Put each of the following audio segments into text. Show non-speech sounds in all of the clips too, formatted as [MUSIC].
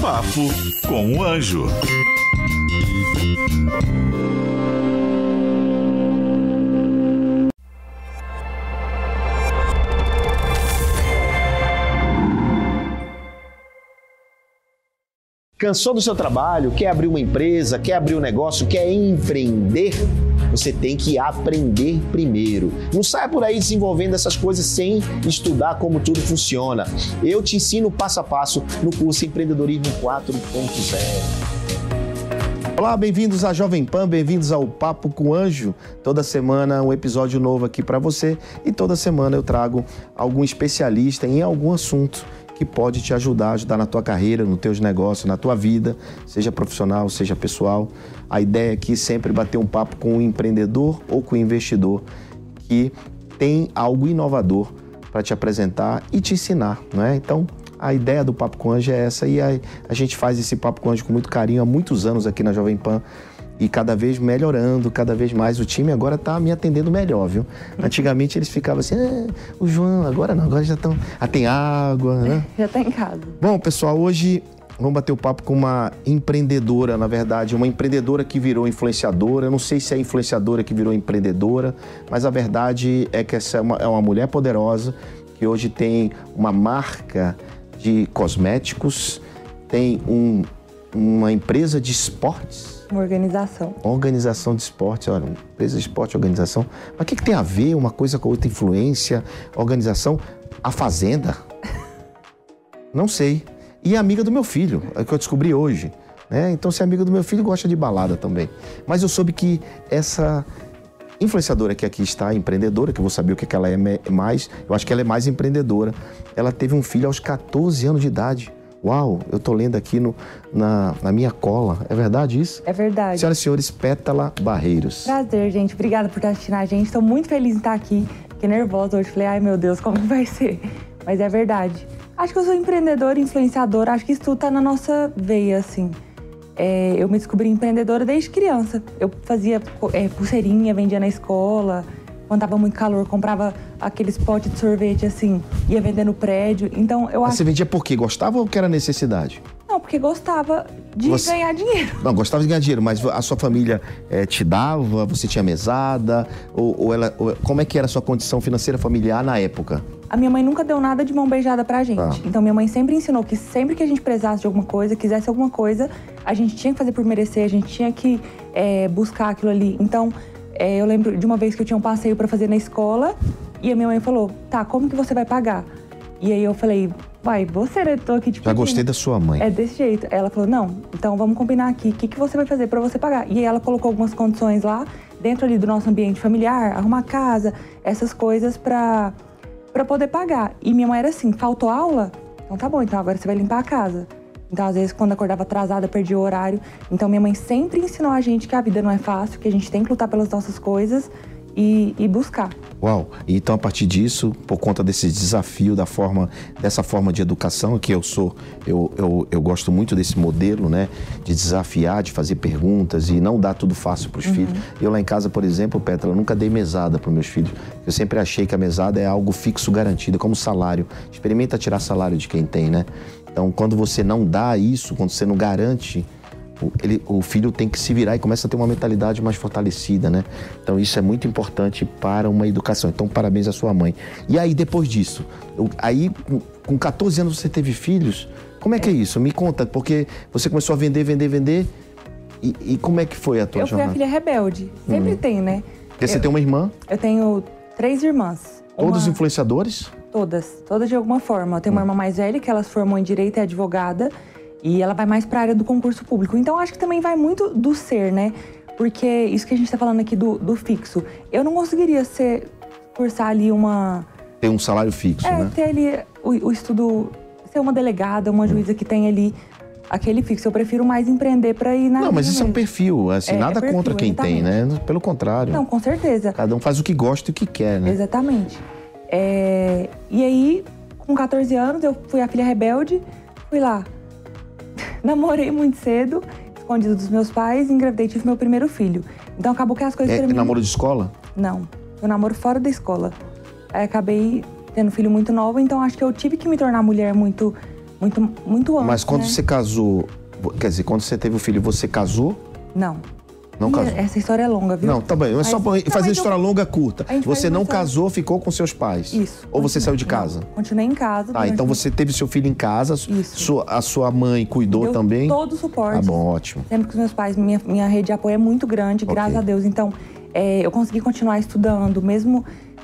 Papo com o Anjo. Cansou do seu trabalho? Quer abrir uma empresa? Quer abrir um negócio? Quer empreender? Você tem que aprender primeiro. Não saia por aí desenvolvendo essas coisas sem estudar como tudo funciona. Eu te ensino passo a passo no curso Empreendedorismo 4.0. Olá, bem-vindos à Jovem Pan, bem-vindos ao Papo com Anjo. Toda semana um episódio novo aqui para você e toda semana eu trago algum especialista em algum assunto que pode te ajudar, ajudar na tua carreira, nos teus negócios, na tua vida, seja profissional, seja pessoal. A ideia aqui é sempre bater um papo com um empreendedor ou com um investidor que tem algo inovador para te apresentar e te ensinar, não é? Então, a ideia do Papo com Anjo é essa e a, a gente faz esse Papo com Anjo com muito carinho há muitos anos aqui na Jovem Pan e cada vez melhorando, cada vez mais. O time agora está me atendendo melhor, viu? Antigamente eles ficavam assim, ah, o João, agora não, agora já estão. Ah, tem água, né? [LAUGHS] Já está em casa. Bom, pessoal, hoje vamos bater o papo com uma empreendedora, na verdade, uma empreendedora que virou influenciadora. Eu não sei se é influenciadora que virou empreendedora, mas a verdade é que essa é uma, é uma mulher poderosa que hoje tem uma marca de cosméticos, tem um, uma empresa de esportes uma organização. Organização de esporte, olha, empresa de esporte, organização. Mas o que, que tem a ver uma coisa com outra influência, organização? A Fazenda? [LAUGHS] Não sei. E é amiga do meu filho, é o que eu descobri hoje. Né? Então, se é amiga do meu filho, gosta de balada também. Mas eu soube que essa influenciadora que aqui está, empreendedora, que eu vou saber o que, que ela é mais, eu acho que ela é mais empreendedora. Ela teve um filho aos 14 anos de idade. Uau, eu tô lendo aqui no, na, na minha cola. É verdade isso? É verdade. Senhoras e senhores, Pétala Barreiros. Prazer, gente. Obrigada por estar assistindo a gente. Estou muito feliz em estar aqui. Fiquei nervosa hoje. Falei, ai meu Deus, como que vai ser? Mas é verdade. Acho que eu sou empreendedora, influenciadora. Acho que isso tudo tá na nossa veia, assim. É, eu me descobri empreendedora desde criança. Eu fazia é, pulseirinha, vendia na escola quando tava muito calor, comprava aqueles potes de sorvete assim, ia vender no prédio. Então eu Mas Você vendia por quê? Gostava ou que era necessidade? Não, porque gostava de você... ganhar dinheiro. Não, gostava de ganhar dinheiro, mas a sua família é, te dava? Você tinha mesada? Ou, ou ela, ou, como é que era a sua condição financeira familiar na época? A minha mãe nunca deu nada de mão beijada pra gente. Ah. Então minha mãe sempre ensinou que sempre que a gente precisasse de alguma coisa, quisesse alguma coisa, a gente tinha que fazer por merecer, a gente tinha que é, buscar aquilo ali. Então é, eu lembro de uma vez que eu tinha um passeio para fazer na escola e a minha mãe falou: tá, como que você vai pagar? E aí eu falei: vai, você, né? Tô aqui tipo. Já gostei da sua mãe. É desse jeito. Ela falou: não, então vamos combinar aqui. O que, que você vai fazer para você pagar? E aí ela colocou algumas condições lá, dentro ali do nosso ambiente familiar, arrumar casa, essas coisas para para poder pagar. E minha mãe era assim: faltou aula? Então tá bom, então agora você vai limpar a casa. Então, às vezes, quando acordava atrasada, perdia o horário. Então, minha mãe sempre ensinou a gente que a vida não é fácil, que a gente tem que lutar pelas nossas coisas e, e, buscar. Uau! Então, a partir disso, por conta desse desafio, da forma, dessa forma de educação que eu sou, eu, eu, eu gosto muito desse modelo, né? De desafiar, de fazer perguntas e não dar tudo fácil para os uhum. filhos. Eu lá em casa, por exemplo, Petra, eu nunca dei mesada para meus filhos. Eu sempre achei que a mesada é algo fixo, garantido, como salário. Experimenta tirar salário de quem tem, né? Então, quando você não dá isso, quando você não garante, ele, o filho tem que se virar e começa a ter uma mentalidade mais fortalecida, né? Então, isso é muito importante para uma educação. Então, parabéns à sua mãe. E aí, depois disso, eu, aí, com 14 anos você teve filhos, como é que é isso? Me conta, porque você começou a vender, vender, vender. E, e como é que foi a tua eu jornada? Eu fui a filha rebelde. Sempre hum. tem, né? Porque você tem uma irmã? Eu tenho três irmãs. Todos uma... influenciadores? Todas, todas de alguma forma. Eu tenho uma hum. irmã mais velha que ela se formou em direito e é advogada e ela vai mais para a área do concurso público. Então acho que também vai muito do ser, né? Porque isso que a gente está falando aqui do, do, fixo, eu não conseguiria ser cursar ali uma ter um salário fixo, é, né? ter ali o, o estudo, ser uma delegada, uma juíza que tem ali aquele fixo. Eu prefiro mais empreender para ir na. Não, mas isso mesmo. é um perfil, assim, é, nada é perfil, contra quem exatamente. tem, né? Pelo contrário. Não, com certeza. Cada um faz o que gosta e o que quer, né? Exatamente. É, e aí, com 14 anos, eu fui a filha rebelde, fui lá. [LAUGHS] Namorei muito cedo, escondido dos meus pais, e engravidei tive meu primeiro filho. Então acabou que as coisas. É, namoro de escola? Não. Eu namoro fora da escola. Aí acabei tendo filho muito novo, então acho que eu tive que me tornar mulher muito Muito, muito antes. Mas quando né? você casou, quer dizer, quando você teve o filho, você casou? Não. Não Ih, casou? Essa história é longa, viu? Não, tá bem. É só Mas- pra Não, fazer mas história eu- longa curta. Você não casou, ficou com seus pais. Isso. Ou você saiu de não, casa? continuei em casa. Durante então você teve seu filho em casa, Isso. sua- a sua mãe cuidou Deu também? todo o suporte. Tá bom, ótimo. Sempre com os meus pais, minha, minha rede de apoio é muito grande, graças a Deus. Então, é, eu consegui continuar estudando, mesmo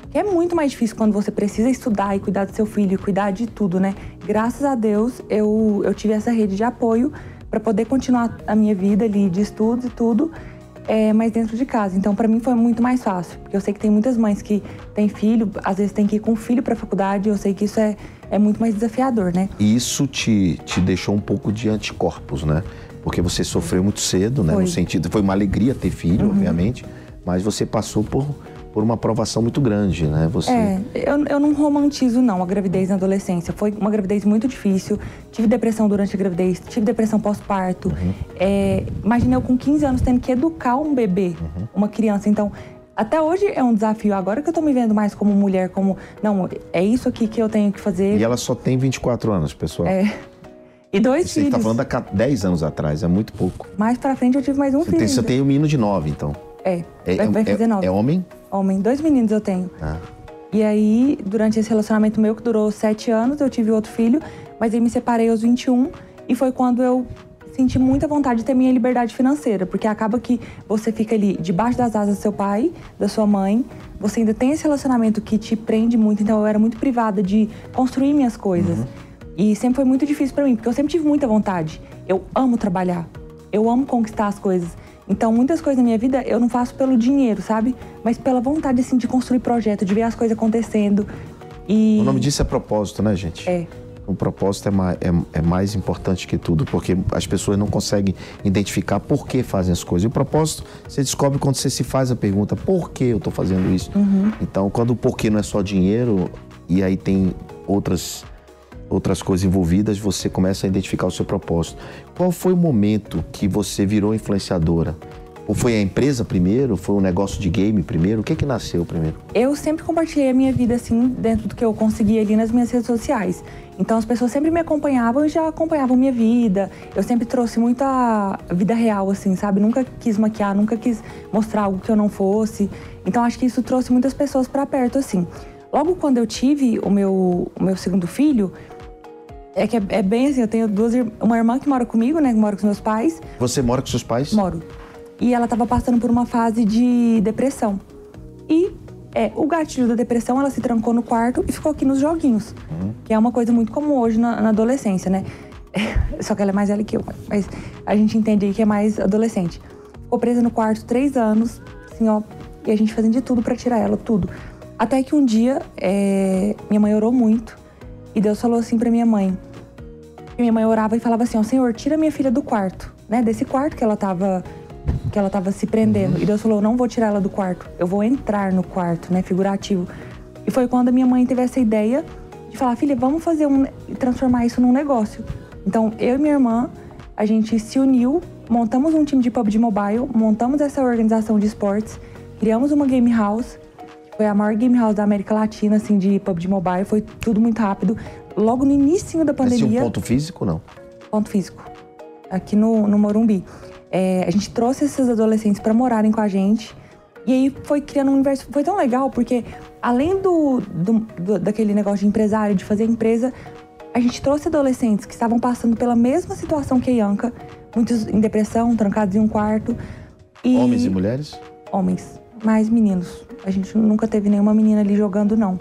que é muito mais difícil quando você precisa estudar e cuidar do seu filho, e cuidar de tudo, né? Graças a Deus, eu, eu tive essa rede de apoio para poder continuar a minha vida ali de estudos e tudo, é, mas dentro de casa. Então, para mim foi muito mais fácil, porque eu sei que tem muitas mães que têm filho, às vezes tem que ir com o filho para a faculdade, eu sei que isso é, é muito mais desafiador, né? E isso te, te deixou um pouco de anticorpos, né? Porque você sofreu muito cedo, né? Foi. Uhum. No sentido, foi uma alegria ter filho, obviamente, mas você passou por, por uma aprovação muito grande, né? Você É, eu, eu não romantizo não a gravidez na adolescência. Foi uma gravidez muito difícil. Tive depressão durante a gravidez, tive depressão pós-parto. É, imagina eu com 15 anos tendo que educar um bebê, uma criança. Então, até hoje é um desafio. Agora que eu tô me vendo mais como mulher, como não, é isso aqui que eu tenho que fazer. E ela só tem 24 anos, pessoal. É. E dois Você filhos. tá falando há 10 anos atrás, é muito pouco. Mais pra frente eu tive mais um Você filho. tem, você tem um menino de 9, então. É, vai, vai fazer nove. é homem? Homem, dois meninos eu tenho. Ah. E aí, durante esse relacionamento meu, que durou sete anos, eu tive outro filho, mas aí me separei aos 21 e foi quando eu senti muita vontade de ter minha liberdade financeira, porque acaba que você fica ali debaixo das asas do seu pai, da sua mãe, você ainda tem esse relacionamento que te prende muito, então eu era muito privada de construir minhas coisas. E sempre foi muito difícil pra mim, porque eu sempre tive muita vontade. Eu amo trabalhar, eu amo conquistar as coisas. Então, muitas coisas na minha vida eu não faço pelo dinheiro, sabe? Mas pela vontade, assim, de construir projeto, de ver as coisas acontecendo. E... O nome disso é propósito, né, gente? É. O propósito é mais, é, é mais importante que tudo, porque as pessoas não conseguem identificar por que fazem as coisas. E o propósito você descobre quando você se faz a pergunta: por que eu estou fazendo isso? Então, quando o porquê não é só dinheiro, e aí tem outras, outras coisas envolvidas, você começa a identificar o seu propósito. Qual foi o momento que você virou influenciadora? Ou foi a empresa primeiro? Foi um negócio de game primeiro? O que que nasceu primeiro? Eu sempre compartilhei a minha vida, assim, dentro do que eu conseguia ali nas minhas redes sociais. Então, as pessoas sempre me acompanhavam e já acompanhavam minha vida. Eu sempre trouxe muita vida real, assim, sabe? Nunca quis maquiar, nunca quis mostrar algo que eu não fosse. Então, acho que isso trouxe muitas pessoas pra perto, assim. Logo quando eu tive o meu, o meu segundo filho, é que é, é bem assim, eu tenho duas, uma irmã que mora comigo, né, que mora com os meus pais, Você mora com seus pais? Moro. E ela tava passando por uma fase de depressão. E é, o gatilho da depressão, ela se trancou no quarto e ficou aqui nos joguinhos. Que é uma coisa muito comum hoje na, na adolescência, né? [LAUGHS] Só que ela é mais velha que eu, mas a gente entende aí que é mais adolescente. Ficou presa no quarto três anos, assim, ó, e a gente fazendo de tudo pra tirar ela, tudo. Até que um dia, é, minha mãe orou muito e Deus falou assim pra minha mãe: minha mãe orava e falava assim: ó, Senhor, tira minha filha do quarto, né? Desse quarto que ela tava que ela tava se prendendo. E Deus falou: não vou tirar ela do quarto, eu vou entrar no quarto, né? Figurativo. E foi quando a minha mãe teve essa ideia de falar: filha, vamos fazer um. transformar isso num negócio. Então, eu e minha irmã, a gente se uniu, montamos um time de PUBG Mobile, montamos essa organização de esportes, criamos uma game house. Foi a maior game house da América Latina, assim, de PUBG Mobile. Foi tudo muito rápido. Logo no início da Mas tinha pandemia um ponto físico, não? ponto físico, aqui no, no Morumbi. É, a gente trouxe esses adolescentes para morarem com a gente. E aí foi criando um universo. Foi tão legal, porque além do, do- do- daquele negócio de empresário, de fazer empresa, a gente trouxe adolescentes que estavam passando pela mesma situação que a Ianca, muitos em depressão, trancados em um quarto. E Homens e mulheres? Homens, mais meninos. A gente nunca teve nenhuma menina ali jogando, não.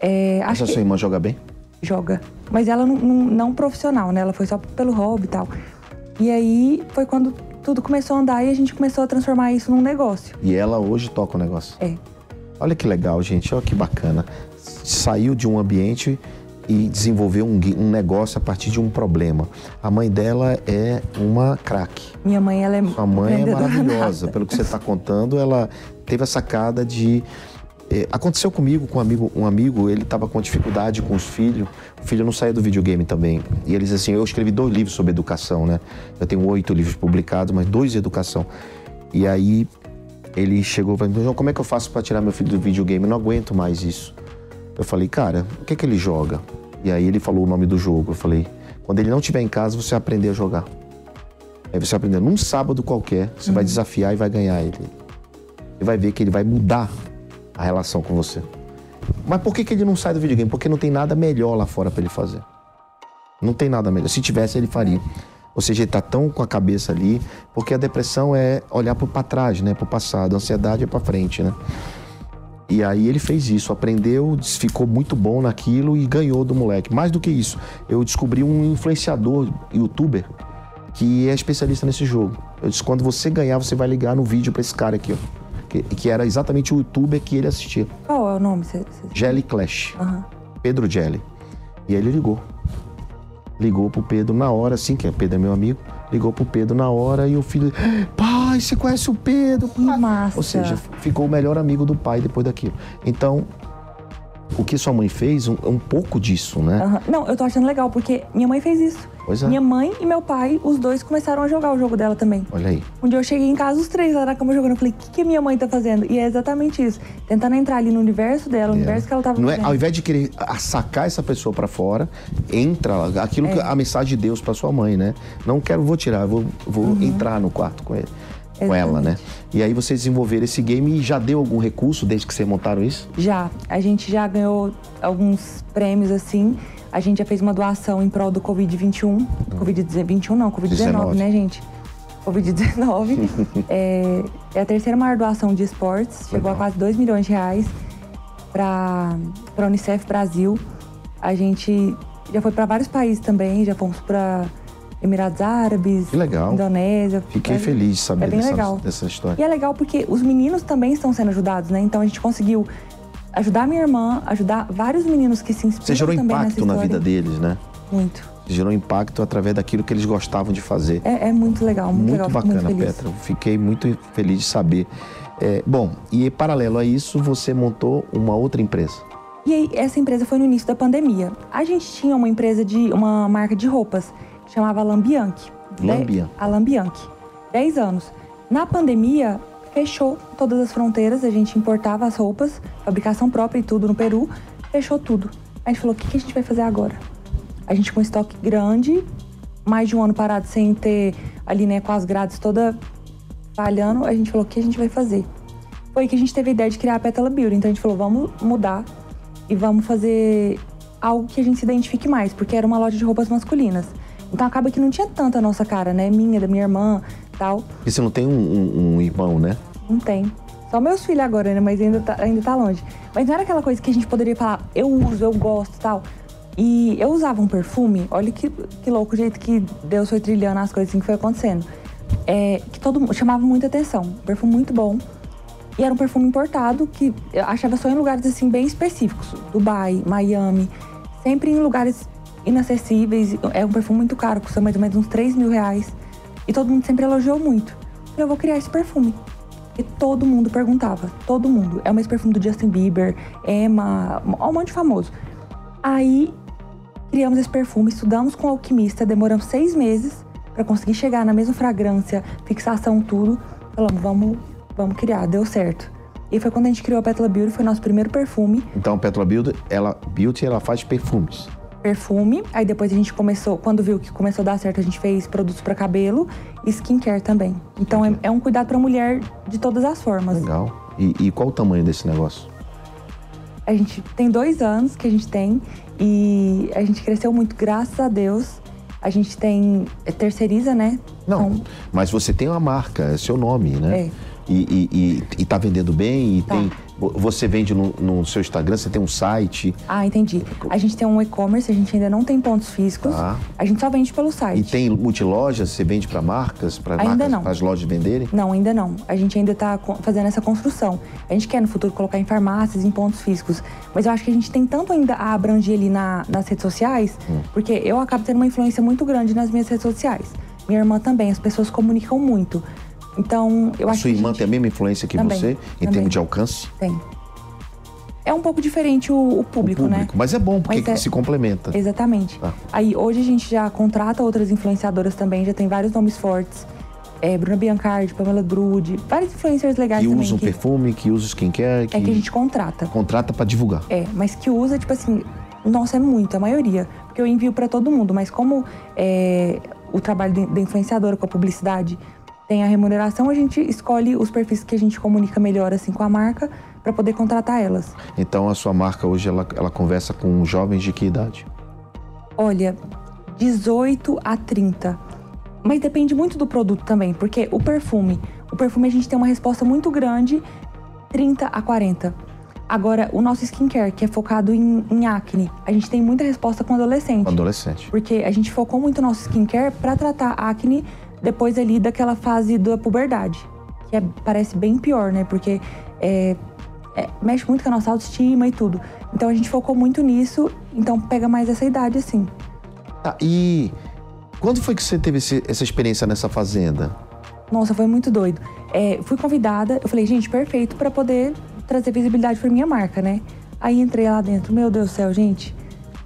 É, Essa que sua irmã joga bem? Joga. Mas ela não, não, não profissional, né? Ela foi só pelo hobby e tal. E aí foi quando tudo começou a andar e a gente começou a transformar isso num negócio. E ela hoje toca o negócio. É. Olha que legal, gente. Olha que bacana. Saiu de um ambiente e desenvolveu um, um negócio a partir de um problema. A mãe dela é uma craque. Minha mãe, ela é Sua mãe é maravilhosa. nata. Pelo que você está contando, ela teve a sacada de. Eh, aconteceu comigo, com um amigo, um amigo, ele estava com dificuldade com os filhos. O filho não saía do videogame também. E ele disse assim: Eu escrevi dois livros sobre educação, né? Eu tenho oito livros publicados, mas dois de educação. E aí ele chegou para mim: João, como é que eu faço para tirar meu filho do videogame? Eu não aguento mais isso. Eu falei: Cara, o que, que ele joga? E aí ele falou o nome do jogo. Eu falei: Quando ele não estiver em casa, você aprender a jogar. Aí você aprender num sábado qualquer, você vai desafiar e vai ganhar ele. Você vai ver que ele vai mudar a relação com você. Mas por que, que ele não sai do videogame? Porque não tem nada melhor lá fora para ele fazer. Não tem nada melhor. Se tivesse, ele faria. Ou seja, ele tá tão com a cabeça ali, porque a depressão é olhar para trás, né, para o passado, a ansiedade é para frente, né? E aí ele fez isso, aprendeu, ficou muito bom naquilo e ganhou do moleque. Mais do que isso, eu descobri um influenciador, youtuber, que é especialista nesse jogo. Eu disse, quando você ganhar, você vai ligar no vídeo para esse cara aqui, ó. Que, que, era exatamente o youtuber que ele assistia. Qual é o nome? Cê, cê... Jelly Clash. Uhum. Pedro Jelly. E aí ele ligou. Ligou pro Pedro na hora, assim, que Pedro é meu amigo. Ligou pro Pedro na hora e o filho. Pai, você conhece o Pedro? Que massa. Ou seja, ficou o melhor amigo do pai depois daquilo. Então, o que sua mãe fez, um, um pouco disso, né? Uhum. Não, eu tô achando legal, porque minha mãe fez isso. Pois é. Minha mãe e meu pai, os dois começaram a jogar o jogo dela também. Olha aí. Um dia eu cheguei em casa, os três lá na cama jogando. Eu falei, o que, que minha mãe tá fazendo? E é exatamente isso. Tentando entrar ali no universo dela, o universo que ela tava Não é, ao invés de querer sacar essa pessoa pra fora, entra lá. Aquilo que a mensagem de Deus pra sua mãe, né? Não quero, vou tirar, vou, vou entrar no quarto com ele. Com ela, né? E aí vocês desenvolveram esse game e já deu algum recurso desde que vocês montaram isso? Já. A gente já ganhou alguns prêmios assim. A gente já fez uma doação em prol do Covid-21. Covid-21 não, Covid-19, 19. né, gente? Covid-19. [LAUGHS] é, é a terceira maior doação de esportes. Chegou a Legal. quase 2 milhões de reais para a Unicef Brasil. A gente já foi para vários países também. Já fomos para Emirados Árabes, Que legal. Indonésia. Fiquei É- feliz de saber é bem dessa, legal. dessa história. e é legal porque os meninos também estão sendo ajudados, né? Então a gente conseguiu ajudar minha irmã, ajudar vários meninos que se inspiram Você gerou também impacto na vida deles, né? Muito. Gerou impacto através daquilo que eles gostavam de fazer. É, é muito legal, muito, Muito legal. bacana, muito feliz. Petra. Fiquei muito feliz de saber. É, bom, e paralelo a isso, você montou uma outra empresa. E aí, essa empresa foi no início da pandemia. A gente tinha uma empresa de uma marca de roupas chamava Lambianchi. Lambian. A Lambianchi. 10 anos. Na pandemia, fechou todas as fronteiras, a gente importava as roupas, fabricação própria e tudo no Peru, fechou tudo. A gente falou: o que, que a gente vai fazer agora? A gente com estoque grande, mais de um ano parado sem ter ali, né, com as grades toda falhando, a gente falou: o que a gente vai fazer? Foi que a gente teve a ideia de criar a Pétala Beauty. Então a gente falou: vamos mudar e vamos fazer algo que a gente se identifique mais, porque era uma loja de roupas masculinas. Então acaba que não tinha tanta nossa cara, né? Minha, da minha irmã tal. Porque você não tem um, um- um irmão, né? Não tem. Só meus filhos agora, né? Mas ainda tá, ainda tá longe. Mas não era aquela coisa que a gente poderia falar, eu uso, eu gosto tal. E eu usava um perfume, olha que, que louco o jeito que Deus foi trilhando as coisas assim que foi acontecendo. É, que todo mundo chamava muita atenção. Um perfume muito bom. E era um perfume importado que eu achava só em lugares assim bem específicos. Dubai, Miami. Sempre em lugares inacessíveis. É um perfume muito caro, custa mais ou menos uns 3 mil reais. E todo mundo sempre elogiou muito. Eu vou criar esse perfume. E todo mundo perguntava. Todo mundo. É o mesmo perfume do Justin Bieber, Emma, um monte de famoso. Aí criamos esse perfume, estudamos com o alquimista, demoramos seis meses para conseguir chegar na mesma fragrância, fixação, tudo. Falamos, vamos, vamos criar, deu certo. E foi quando a gente criou a Petla Beauty, foi nosso primeiro perfume. Então, a Petra Beauty, ela, Beauty, ela faz perfumes. Perfume, aí depois a gente começou, quando viu que começou a dar certo, a gente fez produtos para cabelo e skincare também. Então é, é um cuidado para mulher de todas as formas. Legal. E, e qual o tamanho desse negócio? A gente tem dois anos que a gente tem e a gente cresceu muito, graças a Deus. A gente tem é, terceiriza, né? Não, Então, mas você tem uma marca, é seu nome, né? É. E, e, e, e tá vendendo bem? E Tá. tem. Você vende no, no seu Instagram, você tem um site. ah, entendi. A gente tem um e-commerce, a gente ainda não tem pontos físicos. Tá. A gente só vende pelo site. E tem multilojas, você vende para marcas, para marcas, não. as lojas venderem? Não, ainda não. A gente ainda tá co- fazendo essa construção. A gente quer no futuro colocar em farmácias, em pontos físicos. Mas eu acho que a gente tem tanto ainda a abranger ali na- nas redes sociais, Hum. porque eu acabo tendo uma influência muito grande nas minhas redes sociais. Minha irmã também, as pessoas comunicam muito. Então, eu A acho sua que. irmã gente tem a mesma influência que Também, você, em também. termos de alcance? Tem. É um pouco diferente o, o público, o né? público. Mas é bom, porque é- se complementa. Exatamente. Tá. Aí hoje a gente já contrata outras influenciadoras também, já tem vários nomes fortes. É, Bruna Biancardi, Pamela Drude, vários influencers legais Que também. usam que, perfume, que usam skincare, que, é que a gente contrata. contrata para divulgar. É, mas que usa, tipo assim, nossa, é muito, a maioria. porque eu envio para todo mundo, mas como é, o trabalho da influenciadora com a publicidade tem a remuneração, a gente escolhe os perfis que a gente comunica melhor assim com a marca para poder contratar elas. Então a sua marca hoje ela, ela conversa com jovens de que idade? Olha, 18 a 30. Mas depende muito do produto também, porque o perfume, o perfume a gente tem uma resposta muito grande, 30 a 40. Agora, o nosso skincare, que é focado em, em acne, a gente tem muita resposta com adolescente. Adolescente. Porque a gente focou muito no nosso skincare para tratar acne depois ali daquela fase da puberdade. Que é, parece bem pior, né? Porque é, é, mexe muito com a nossa autoestima e tudo. Então a gente focou muito nisso, então pega mais essa idade assim. Tá, e quando foi que você teve esse, essa experiência nessa fazenda? Nossa, foi muito doido. É, fui convidada, eu falei, gente, perfeito para poder trazer visibilidade para minha marca, né? Aí entrei lá dentro, meu Deus do céu, gente,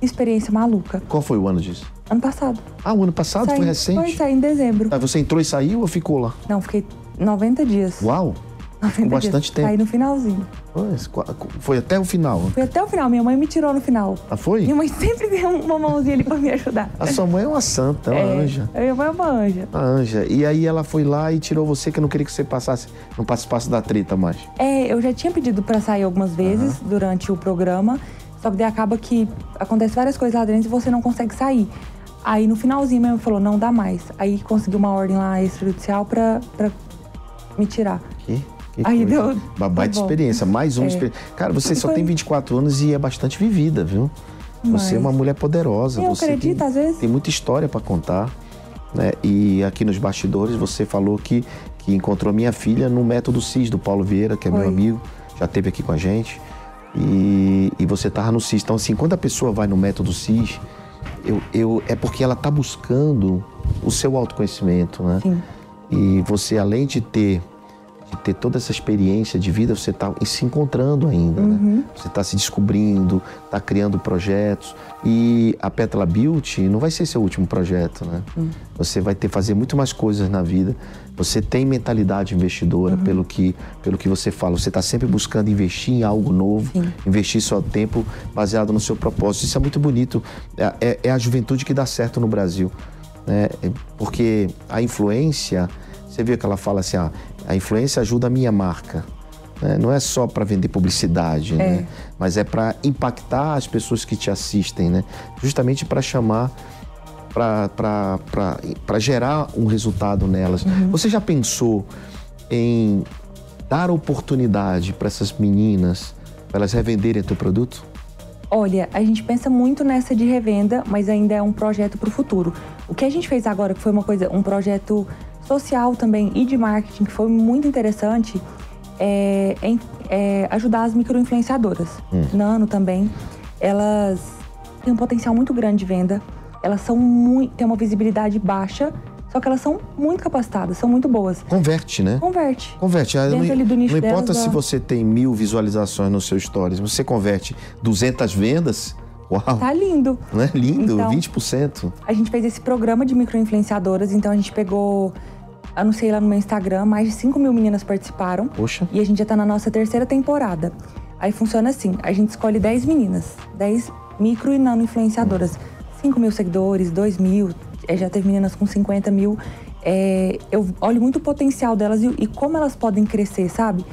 experiência maluca. Qual foi o ano disso? Ano passado. Ah, o ano passado Saí, foi recente? Foi, saí em dezembro. Ah, você entrou e saiu ou ficou lá? Não, fiquei 90 dias. Uau! 90 [LAUGHS] Ficou bastante dias. tempo. Saí no finalzinho. Pois, Foi até o final. Fui até o final, minha mãe me tirou no final. Ah, foi? Minha mãe [LAUGHS] sempre deu uma mãozinha ali pra me ajudar. A sua mãe é uma santa, uma é, anja. Minha mãe é uma anja. Uma anja. E aí ela foi lá e tirou você que eu não queria que você passasse, não participasse da treta mais. É, eu já tinha pedido pra sair algumas vezes durante o programa, só que daí acaba que acontece várias coisas lá dentro e você não consegue sair. Aí no finalzinho mãe falou, não dá mais. Aí conseguiu uma ordem lá extrajudicial pra, pra me tirar. Que, que Aí coisa. deu- Babá de tá experiência, mais uma É. experiência. Cara, você E só foi- tem 24 anos e é bastante vivida, viu? Você é Mas- uma mulher poderosa. Eu você acredito, tem, às vezes. Tem muita história pra contar. Né? E aqui nos bastidores você falou que, que encontrou minha filha no Método CIS do Paulo Vieira, que é meu amigo, já esteve aqui com a gente. E, e você tava no CIS. Então, assim, quando a pessoa vai no Método CIS, eu, eu, é porque ela tá buscando o seu autoconhecimento, né? Sim. E você, além de ter, de ter toda essa experiência de vida, você está se encontrando ainda, né? Você está se descobrindo, está criando projetos. E a Petra Beauty não vai ser seu último projeto, né? Você vai ter fazer muito mais coisas na vida. Você tem mentalidade investidora, pelo, que, pelo que você fala. Você está sempre buscando investir em algo novo, Sim. investir seu tempo baseado no seu propósito. Isso é muito bonito. É, é- é a juventude que dá certo no Brasil né? Porque a influência, você viu que ela fala assim, ah, a influência ajuda a minha marca. né? Não é só para vender publicidade, né? Mas é para impactar as pessoas que te assistem, né? Justamente para chamar, para gerar um resultado nelas. Você já pensou em dar oportunidade para essas meninas, para elas revenderem teu produto? Olha, a gente pensa muito nessa de revenda, mas ainda é um projeto para o futuro. O que a gente fez agora, que foi uma coisa, um projeto social também e de marketing, que foi muito interessante, é, é- é ajudar as microinfluenciadoras. Nano também. Elas têm um potencial muito grande de venda. Elas são muito, têm uma visibilidade baixa, só que elas são muito capacitadas, são muito boas. Converte, né? Converte. Converte. Ah, não, ali do nicho não importa se você tem mil visualizações no seu stories, você converte 200 vendas, uau, Tá lindo. não é lindo? Então, 20%. A gente fez esse programa de microinfluenciadoras, então a gente pegou, anunciei lá no meu Instagram, mais de 5 mil meninas participaram. Poxa. E a gente já tá na nossa terceira temporada. Aí funciona assim: a gente escolhe 10 meninas, 10 micro e nano influenciadoras. 5 mil seguidores, 2 mil, é, já teve meninas com 50 mil. É, eu olho muito o potencial delas e, e como elas podem crescer, sabe?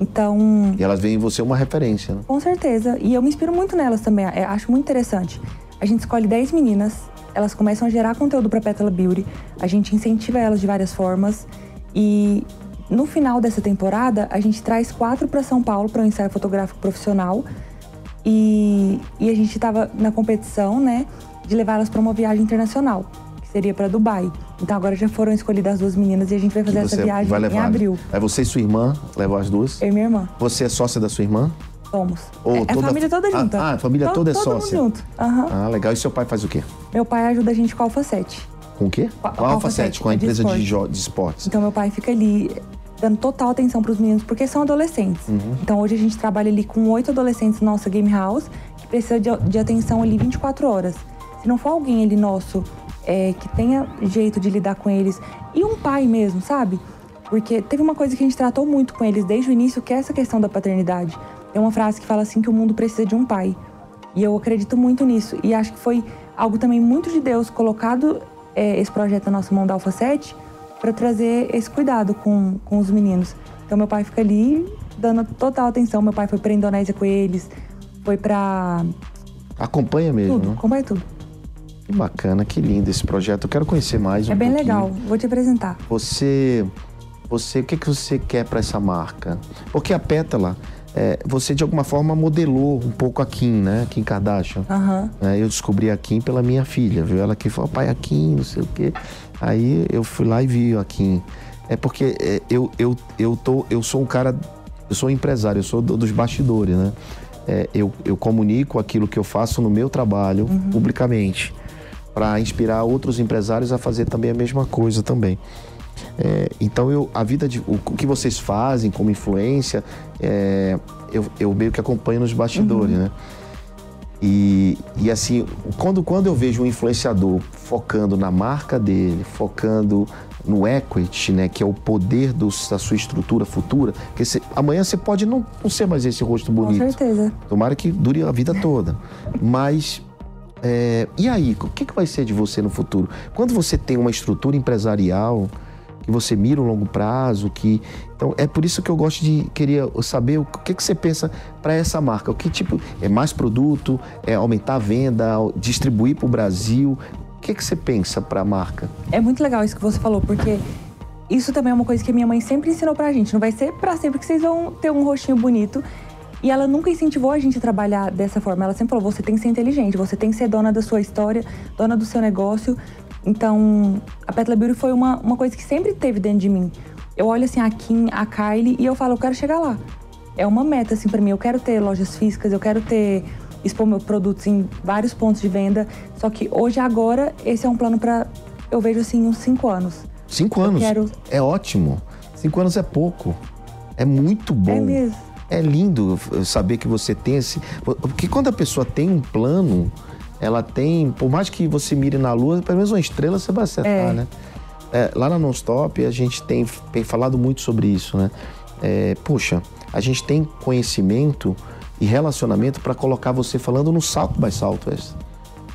Então, E elas veem em você uma referência, né? com certeza. E eu me inspiro muito nelas também. é, acho muito interessante. A gente escolhe 10 meninas, elas começam a gerar conteúdo para Pétala Beauty. A gente incentiva elas de várias formas. E no final dessa temporada, a gente traz quatro para São Paulo para um ensaio fotográfico profissional. E, e a gente estava na competição, né, de levar elas para uma viagem internacional, que seria para Dubai. Então agora já foram escolhidas as duas meninas e a gente vai fazer essa viagem vai levar. em abril. Aí você e sua irmã levam as duas. Eu e minha irmã. Você é sócia da sua irmã? Somos. Ou é, é toda- a família toda Ah, junta. ah, a família To- toda é todo sócia. Mundo junto. Aham. Ah, legal. E seu pai faz o quê? Meu pai ajuda a gente com a Alfa 7. Com o quê? Com a- Com a Alpha 7, com a é empresa de, esporte. de esportes. Então meu pai fica ali dando total atenção para os meninos, porque são adolescentes. Uhum. Então hoje a gente trabalha ali com oito adolescentes na nossa game house, que precisa de, de atenção ali 24 horas. Se não for alguém ali nosso é, que tenha jeito de lidar com eles, e um pai mesmo, sabe? Porque teve uma coisa que a gente tratou muito com eles desde o início, que é essa questão da paternidade. Tem uma frase que fala assim que o mundo precisa de um pai. E eu acredito muito nisso. E acho que foi algo também muito de Deus colocado é, esse projeto na nossa mão da Alfa 7 para trazer esse cuidado com, com os meninos. Então meu pai fica ali dando total atenção. Meu pai foi para Indonésia com eles, foi para Acompanha mesmo, tudo, né? acompanha tudo. Que bacana, que lindo esse projeto. Eu quero conhecer mais um é bem pouquinho. legal. Vou te apresentar. Você, você, o que que você quer para essa marca? Porque a Pétala, é, você de alguma forma modelou um pouco a Kim, né? Kim Kardashian. Aham. É, eu descobri a Kim pela minha filha, viu? Ela que falou, pai, a Kim, não sei o quê. Aí eu fui lá e vi a Kim. É porque é, eu, eu, eu, tô, eu sou um cara, eu sou um empresário, eu sou do- dos bastidores, né? É, eu, eu comunico aquilo que eu faço no meu trabalho publicamente para inspirar outros empresários a fazer também a mesma coisa também. É, então eu, a vida de o, o que vocês fazem como influência, é, eu, eu meio que acompanho nos bastidores, né? E, e assim, quando, quando eu vejo um influenciador focando na marca dele, focando no equity, né, que é o poder do- da sua estrutura futura, porque você- amanhã você pode não, não ser mais esse rosto Com bonito. certeza. Tomara que dure a vida toda. Mas, é, e aí? O que, que vai ser de você no futuro? Quando você tem uma estrutura empresarial, que você mira o longo prazo, que. Então, é por isso que eu gosto de queria saber o que, que você pensa para essa marca. O que tipo. É mais produto? É aumentar a venda? Distribuir para o Brasil? O que, que você pensa para a marca? É muito legal isso que você falou, porque isso também é uma coisa que minha mãe sempre ensinou pra gente. Não vai ser pra sempre que vocês vão ter um rostinho bonito. E ela nunca incentivou a gente a trabalhar dessa forma. Ela sempre falou: você tem que ser inteligente, você tem que ser dona da sua história, dona do seu negócio. Então, a Petla Beauty foi uma, uma coisa que sempre teve dentro de mim. Eu olho assim a Kim, a Kylie e eu falo: eu quero chegar lá. É uma meta assim pra mim. Eu quero ter lojas físicas, eu quero ter expor meus produtos em vários pontos de venda. Só que hoje, agora, esse é um plano pra eu vejo assim uns cinco anos. Cinco anos. quero- É ótimo. Cinco anos é pouco. É muito bom. É mesmo. É lindo saber que você tem esse. Porque quando a pessoa tem um plano, ela tem. Por mais que você mire na lua, pelo menos uma estrela você vai acertar, É. né? É, lá na Nonstop a gente tem, tem falado muito sobre isso, né? É, puxa, a gente tem conhecimento e relacionamento para colocar você falando no Salto by Southwest.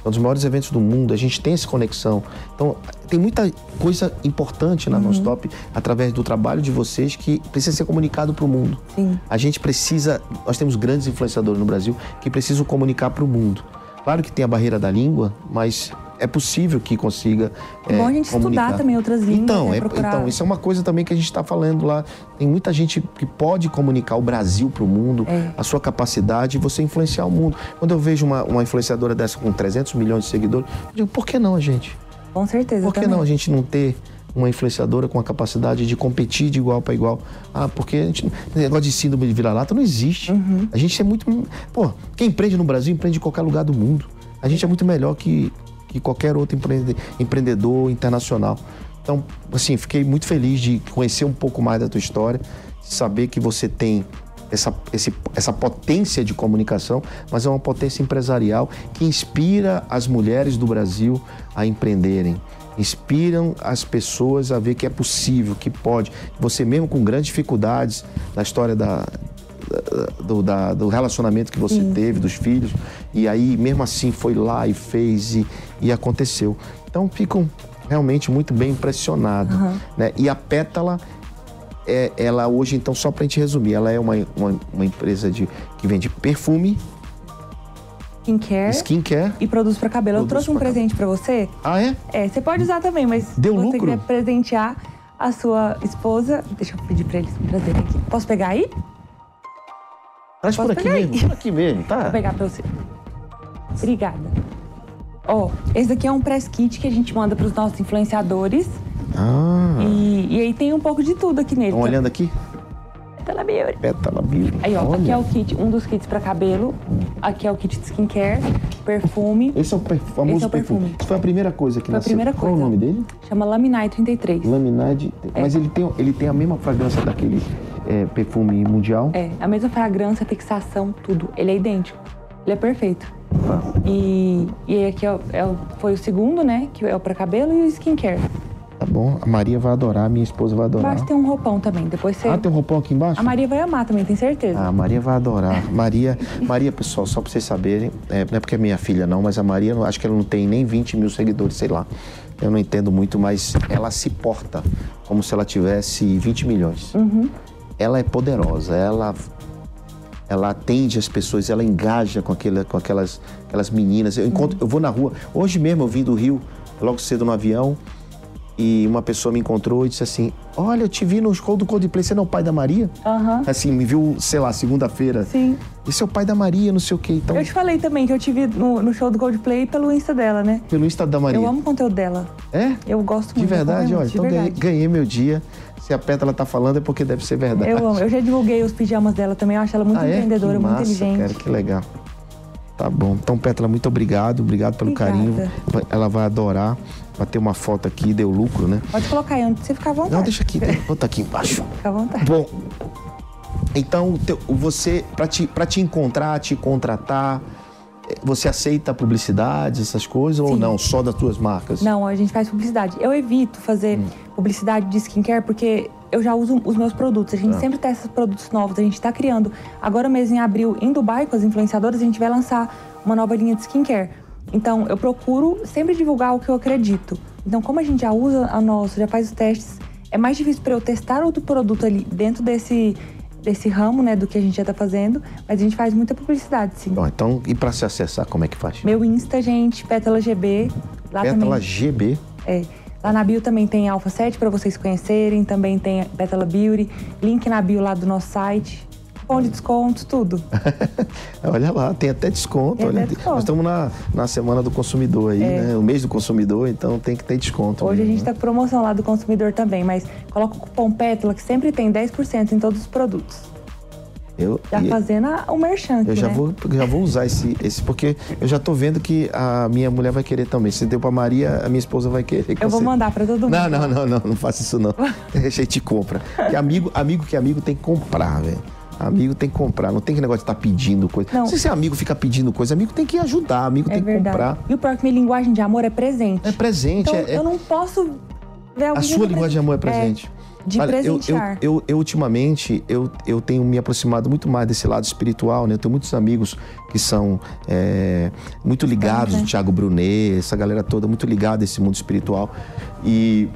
É um dos maiores eventos do mundo, a gente tem essa conexão. Então, tem muita coisa importante na Nonstop através do trabalho de vocês que precisa ser comunicado para o mundo. Sim. A gente precisa, nós temos grandes influenciadores no Brasil que precisam comunicar para o mundo. Claro que tem a barreira da língua, mas é possível que consiga. É bom a gente estudar também outras línguas, Então, né, é- então, isso é uma coisa também que a gente está falando lá. Tem muita gente que pode comunicar o Brasil para o mundo, É. a sua capacidade e você influenciar o mundo. Quando eu vejo uma, uma influenciadora dessa com 300 milhões de seguidores, eu digo, por que não a gente? Com certeza. Por que também. não a gente não ter uma influenciadora com a capacidade de competir de igual para igual? Ah, porque a gente, negócio de síndrome de vira-lata não existe. Uhum. A gente é muito. Pô, quem empreende no Brasil empreende em qualquer lugar do mundo. A gente é muito melhor que, que qualquer outro empreende- empreendedor internacional. Então, assim, fiquei muito feliz de conhecer um pouco mais da tua história, saber que você tem essa, esse- essa potência de comunicação, mas é uma potência empresarial que inspira as mulheres do Brasil a empreenderem. Inspiram as pessoas a ver que é possível, que pode. Você mesmo com grandes dificuldades na história da- do, da- do relacionamento que você teve, dos filhos, e aí mesmo assim foi lá e fez e, e aconteceu. Então ficam realmente muito bem impressionados. Né? E a Pétala, é, ela hoje, então, só para a gente resumir, ela é uma, uma, uma empresa de, que vende perfume, Skincare skincare. e produtos pra cabelo. Eu Produtos trouxe um presente pra você. Ah, é? É, você pode usar também, mas Deu você lucro? quiser presentear a sua esposa, deixa eu pedir pra eles me trazerem aqui. Posso pegar aí? Traz por aqui pegar aí? mesmo, por aqui mesmo, tá? Vou pegar pra você. Obrigada. Ó, esse daqui é um press kit que a gente manda pros nossos influenciadores. Ah, E, e aí tem um pouco de tudo aqui nele. estão olhando aqui? Pela Beauty. Pétala Beauty. Aí, ó, Olha. aqui é o kit, um dos kits pra cabelo. Aqui é o kit de skincare, perfume. Esse é o per- famoso Esse é o perfume. perfume. Isso foi a primeira coisa que Foi a nasceu. primeira Qual é o coisa. nome dele? Chama Laminai 33. Laminade. Mas ele tem, ele tem a mesma fragrância daquele é, perfume mundial? É, a mesma fragrância, fixação, tudo. Ele é idêntico. Ele é perfeito. E, e aqui é é foi o segundo, né? Que é o pra cabelo e o skincare. Tá bom. A Maria vai adorar, a minha esposa vai adorar. Embaixo tem um roupão também. Depois você. Ah, tem um roupão aqui embaixo? A Maria vai amar também, tem certeza. Ah, a Maria vai adorar. Maria, Maria, pessoal, só pra vocês saberem, é, não é porque é minha filha não, mas a Maria, acho que ela não tem nem 20 mil seguidores, sei lá. Eu não entendo muito, mas ela se porta como se ela tivesse 20 milhões. Ela é poderosa, ela ela atende as pessoas, ela engaja com, aquele, com aquelas, aquelas meninas. Eu encontro, eu vou na rua. Hoje mesmo eu vim do Rio, logo cedo no avião, e uma pessoa me encontrou e disse assim: Olha, eu te vi no show do Coldplay, você não é o pai da Maria? Aham. Assim, me viu, sei lá, segunda-feira. Sim. Esse é o pai da Maria, não sei o quê. Então, Eu te falei também que eu te vi no, no show do Coldplay pelo Insta dela, né? pelo Insta da Maria. Eu amo o conteúdo dela. É? Eu gosto De muito. eu verdade, olha. de Então ganhei, verdade. ganhei meu dia. Se a Pétala tá falando é porque deve ser verdade. Eu amo. Eu já divulguei os pijamas dela também. Eu acho ela muito ah, é? empreendedora, que muito massa, inteligente. Cara, que legal. Tá bom. Então, Pétala, muito obrigado. Obrigado pelo Obrigada. carinho. Ela vai adorar. Vai ter uma foto aqui, deu lucro, né? Pode colocar aí onde você ficar à vontade. Não, deixa aqui. Vou botar aqui embaixo. [LAUGHS] Fica à vontade. Bom, então você, para te, pra te encontrar, te contratar, eh, você aceita publicidade, essas coisas ou Sim. não? Só das tuas marcas? Não, a gente faz publicidade. Eu evito fazer Hum. publicidade de skincare porque eu já uso os meus produtos. A gente Ah. sempre testa produtos novos. A gente está criando. Agora mesmo em abril, em Dubai, com as influenciadoras, a gente vai lançar uma nova linha de skincare. Então, eu procuro sempre divulgar o que eu acredito. Então, como a gente já usa a nossa, já faz os testes, é mais difícil para eu testar outro produto ali dentro desse, desse ramo, né, do que a gente já tá fazendo. Mas a gente faz muita publicidade, sim. Bom, então, e para se acessar, como é que faz? Meu Insta, gente, Pétala GB. Lá Pétala também. GB. É. Lá na bio também tem Alpha 7 para vocês conhecerem, também tem Pétala Beauty, link na bio lá do nosso site, cupom de desconto, tudo. [LAUGHS] Olha lá, tem até desconto. Tem olha, até desconto. Nós estamos na, na semana do consumidor aí, É. né? O mês do consumidor, então tem que ter desconto. Hoje a mesmo, gente né? tá com promoção lá do consumidor também, mas coloca o cupom Pétala que sempre tem 10% em todos os produtos. Eu, Já fazendo a- o merchan Eu já né? vou, já vou usar esse, esse, porque eu já tô vendo que a minha mulher vai querer também. Se deu pra Maria, a minha esposa vai querer. Eu vou mandar para todo mundo. Não, não, não, não, não faça isso não. [LAUGHS] A gente compra. Que amigo, amigo que amigo tem que comprar, velho. Amigo tem que comprar, não tem que negócio de estar pedindo coisa. Não. Não sei se amigo fica pedindo coisa, amigo tem que ajudar, amigo É tem que verdade. comprar. E o pior é que minha linguagem de amor é presente. É presente, Então, é, é- eu não posso ver alguém a sua linguagem de amor é presen- presente. de Olha, eu, eu, presentear. eu, eu, ultimamente, eu, eu tenho me aproximado muito mais desse lado espiritual, né? Eu tenho muitos amigos que são é, muito ligados, né? o Thiago Brunet, essa galera toda, muito ligada a esse mundo espiritual. E,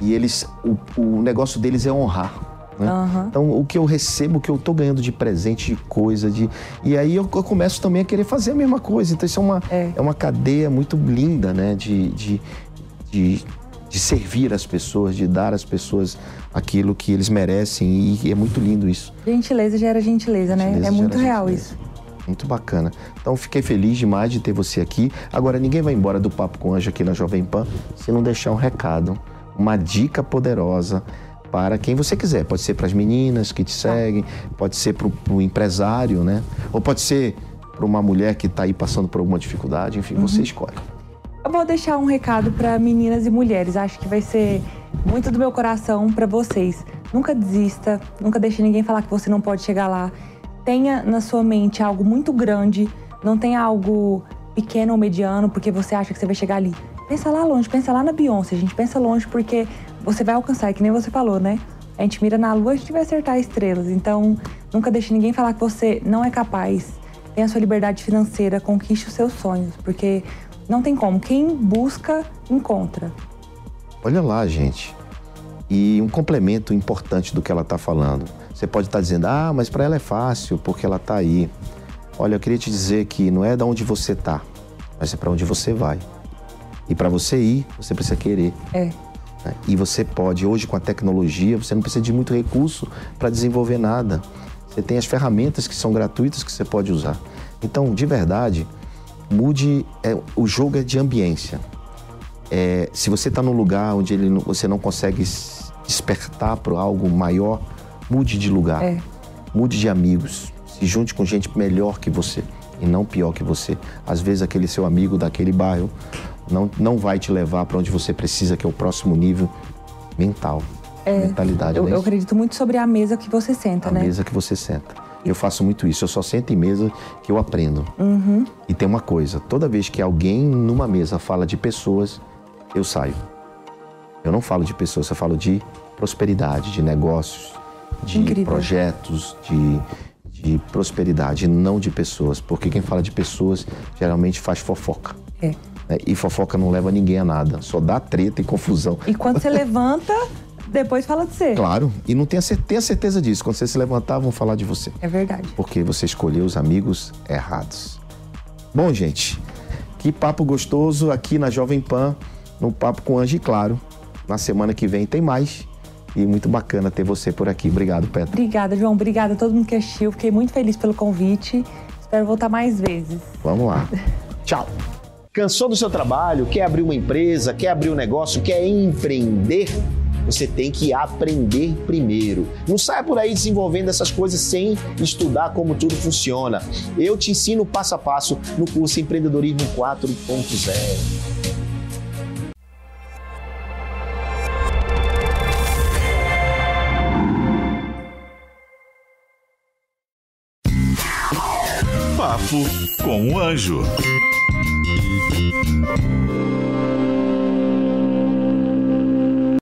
e eles, o, o negócio deles é honrar. Né? Aham. Então, o que eu recebo, o que eu tô ganhando de presente, de coisa, de. E aí eu, eu começo também a querer fazer a mesma coisa. Então, isso é uma, É. é uma cadeia muito linda, né? De, de, de, de servir as pessoas, de dar às pessoas aquilo que eles merecem. E é muito lindo isso. Gentileza gera gentileza, né? Gentileza é muito real gentileza. isso. Muito bacana. Então, fiquei feliz demais de ter você aqui. Agora, ninguém vai embora do Papo com Anjo aqui na Jovem Pan se não deixar um recado, uma dica poderosa para quem você quiser. Pode ser para as meninas que te seguem, pode ser para o empresário, né? Ou pode ser para uma mulher que está aí passando por alguma dificuldade. Enfim, você escolhe. Eu vou deixar um recado para meninas e mulheres. Acho que vai ser muito do meu coração para vocês. Nunca desista, nunca deixe ninguém falar que você não pode chegar lá. Tenha na sua mente algo muito grande, não tenha algo pequeno ou mediano porque você acha que você vai chegar ali. Pensa lá longe, pensa lá na Beyoncé, a gente pensa longe porque você vai alcançar, que nem você falou, né? A gente mira na lua, a gente vai acertar estrelas. Então, nunca deixe ninguém falar que você não é capaz. Tenha sua liberdade financeira, conquiste os seus sonhos, porque não tem como. Quem busca, encontra. Olha lá, gente. E um complemento importante do que ela está falando. Você pode estar dizendo, ah, mas para ela é fácil, porque ela está aí. Olha, eu queria te dizer que não é da onde você está, mas é para onde você vai. E para você ir, você precisa querer. É. né? E você pode, hoje com a tecnologia, você não precisa de muito recurso para desenvolver nada. Você tem as ferramentas que são gratuitas que você pode usar. Então, de verdade, mude. é, o jogo é de ambiência. É, se você está num lugar onde ele, você não consegue despertar para algo maior, mude de lugar. É. Mude de amigos. Se junte com gente melhor que você e não pior que você. Às vezes aquele seu amigo daquele bairro não, não vai te levar para onde você precisa, que é o próximo nível mental. Mentalidade, Eu, não é eu acredito muito sobre a mesa que você senta, a né? mesa que você senta. Eu faço muito isso. Eu só sento em mesa que eu aprendo. Uhum. E tem uma coisa: toda vez que alguém numa mesa fala de pessoas, eu saio. Eu não falo de pessoas, eu falo de prosperidade, de negócios, de Incrível. projetos, de, de prosperidade, não de pessoas. Porque quem fala de pessoas geralmente faz fofoca. É. né? E fofoca não leva ninguém a nada, só dá treta e confusão. E quando você [LAUGHS] levanta, depois fala de você. Claro, e não tenha, cer- tenha certeza disso. Quando você se levantar, vão falar de você. É verdade. Porque você escolheu os amigos errados. Bom, gente, que papo gostoso aqui na Jovem Pan, no Papo com Anjo e Claro. Na semana que vem tem mais. E muito bacana ter você por aqui. Obrigado, Petra. Obrigada, João. Obrigada a todo mundo que assistiu. Fiquei muito feliz pelo convite. Espero voltar mais vezes. Vamos lá. [LAUGHS] Tchau. Cansou do seu trabalho? Quer abrir uma empresa? Quer abrir um negócio? Quer empreender? Você tem que aprender primeiro. Não saia por aí desenvolvendo essas coisas sem estudar como tudo funciona. Eu te ensino passo a passo no curso Empreendedorismo 4.0. Papo com o Anjo.